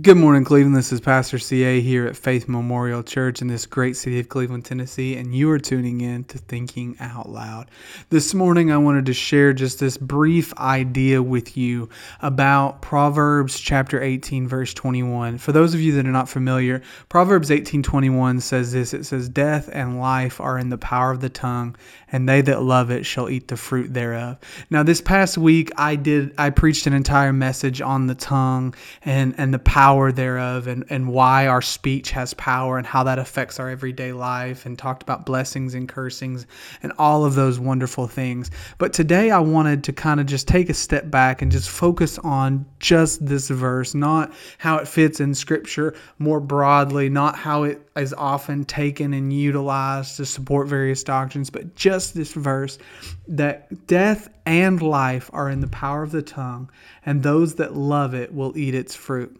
Good morning, Cleveland. This is Pastor CA here at Faith Memorial Church in this great city of Cleveland, Tennessee, and you are tuning in to Thinking Out Loud. This morning, I wanted to share just this brief idea with you about Proverbs chapter 18, verse 21. For those of you that are not familiar, Proverbs 18, 21 says this it says, Death and life are in the power of the tongue, and they that love it shall eat the fruit thereof. Now, this past week, I did, I preached an entire message on the tongue and, and the power power thereof and, and why our speech has power and how that affects our everyday life and talked about blessings and cursings and all of those wonderful things. But today I wanted to kind of just take a step back and just focus on just this verse, not how it fits in scripture more broadly, not how it is often taken and utilized to support various doctrines, but just this verse that death and life are in the power of the tongue, and those that love it will eat its fruit.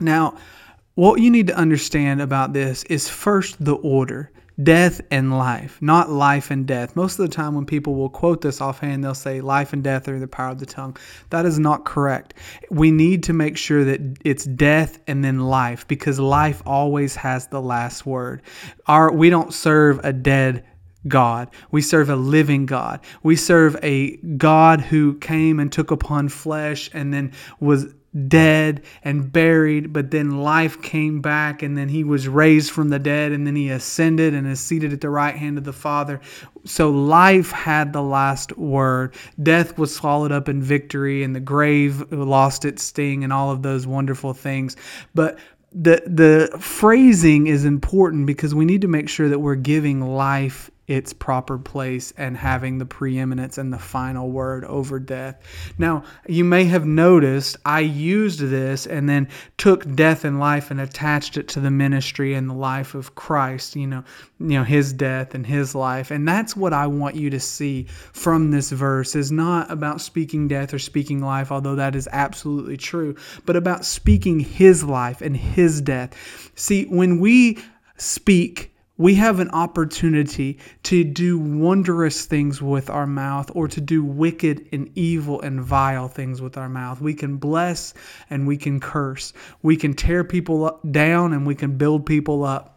Now, what you need to understand about this is first the order death and life, not life and death. Most of the time, when people will quote this offhand, they'll say life and death are the power of the tongue. That is not correct. We need to make sure that it's death and then life because life always has the last word. Our, we don't serve a dead God. We serve a living God. We serve a God who came and took upon flesh and then was dead and buried, but then life came back, and then he was raised from the dead, and then he ascended and is seated at the right hand of the Father. So life had the last word. Death was swallowed up in victory, and the grave lost its sting, and all of those wonderful things. But the the phrasing is important because we need to make sure that we're giving life its proper place and having the preeminence and the final word over death. Now, you may have noticed I used this and then took death and life and attached it to the ministry and the life of Christ, you know, you know his death and his life. And that's what I want you to see from this verse is not about speaking death or speaking life, although that is absolutely true, but about speaking his life and his death. See, when we speak we have an opportunity to do wondrous things with our mouth or to do wicked and evil and vile things with our mouth. We can bless and we can curse. We can tear people down and we can build people up.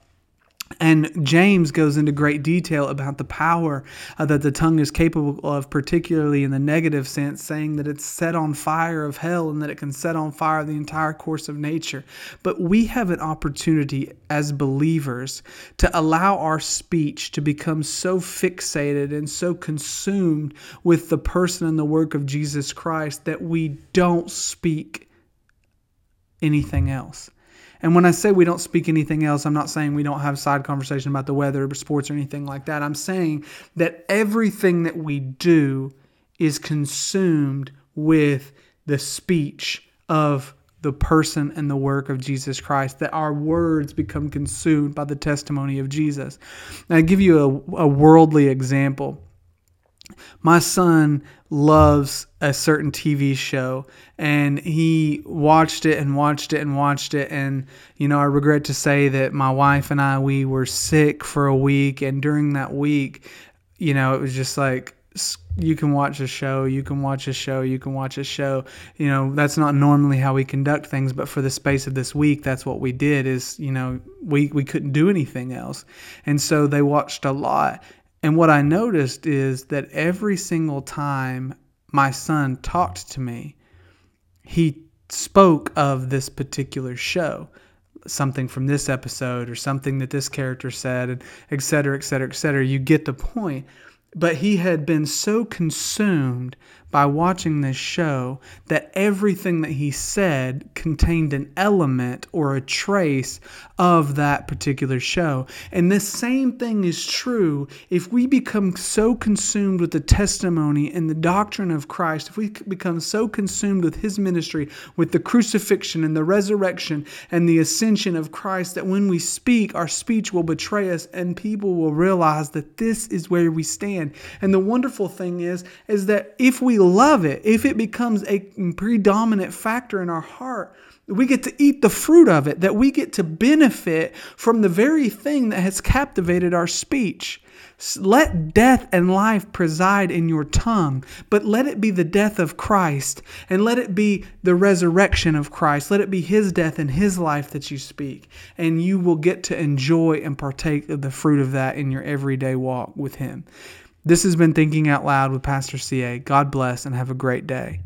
And James goes into great detail about the power uh, that the tongue is capable of, particularly in the negative sense, saying that it's set on fire of hell and that it can set on fire the entire course of nature. But we have an opportunity as believers to allow our speech to become so fixated and so consumed with the person and the work of Jesus Christ that we don't speak anything else. And when I say we don't speak anything else, I'm not saying we don't have side conversation about the weather or sports or anything like that. I'm saying that everything that we do is consumed with the speech of the person and the work of Jesus Christ, that our words become consumed by the testimony of Jesus. Now, I'll give you a, a worldly example my son loves a certain TV show and he watched it and watched it and watched it and you know I regret to say that my wife and I we were sick for a week and during that week you know it was just like you can watch a show, you can watch a show, you can watch a show. You know, that's not normally how we conduct things, but for the space of this week, that's what we did is, you know, we, we couldn't do anything else. And so they watched a lot. And what I noticed is that every single time my son talked to me, he spoke of this particular show, something from this episode or something that this character said, and et cetera, et cetera, et cetera. You get the point. But he had been so consumed by watching this show that everything that he said contained an element or a trace of that particular show. And the same thing is true if we become so consumed with the testimony and the doctrine of Christ, if we become so consumed with his ministry, with the crucifixion and the resurrection and the ascension of Christ, that when we speak, our speech will betray us and people will realize that this is where we stand. And the wonderful thing is, is that if we love it, if it becomes a predominant factor in our heart, we get to eat the fruit of it, that we get to benefit from the very thing that has captivated our speech. Let death and life preside in your tongue, but let it be the death of Christ, and let it be the resurrection of Christ. Let it be His death and His life that you speak, and you will get to enjoy and partake of the fruit of that in your everyday walk with Him. This has been Thinking Out Loud with Pastor CA. God bless and have a great day.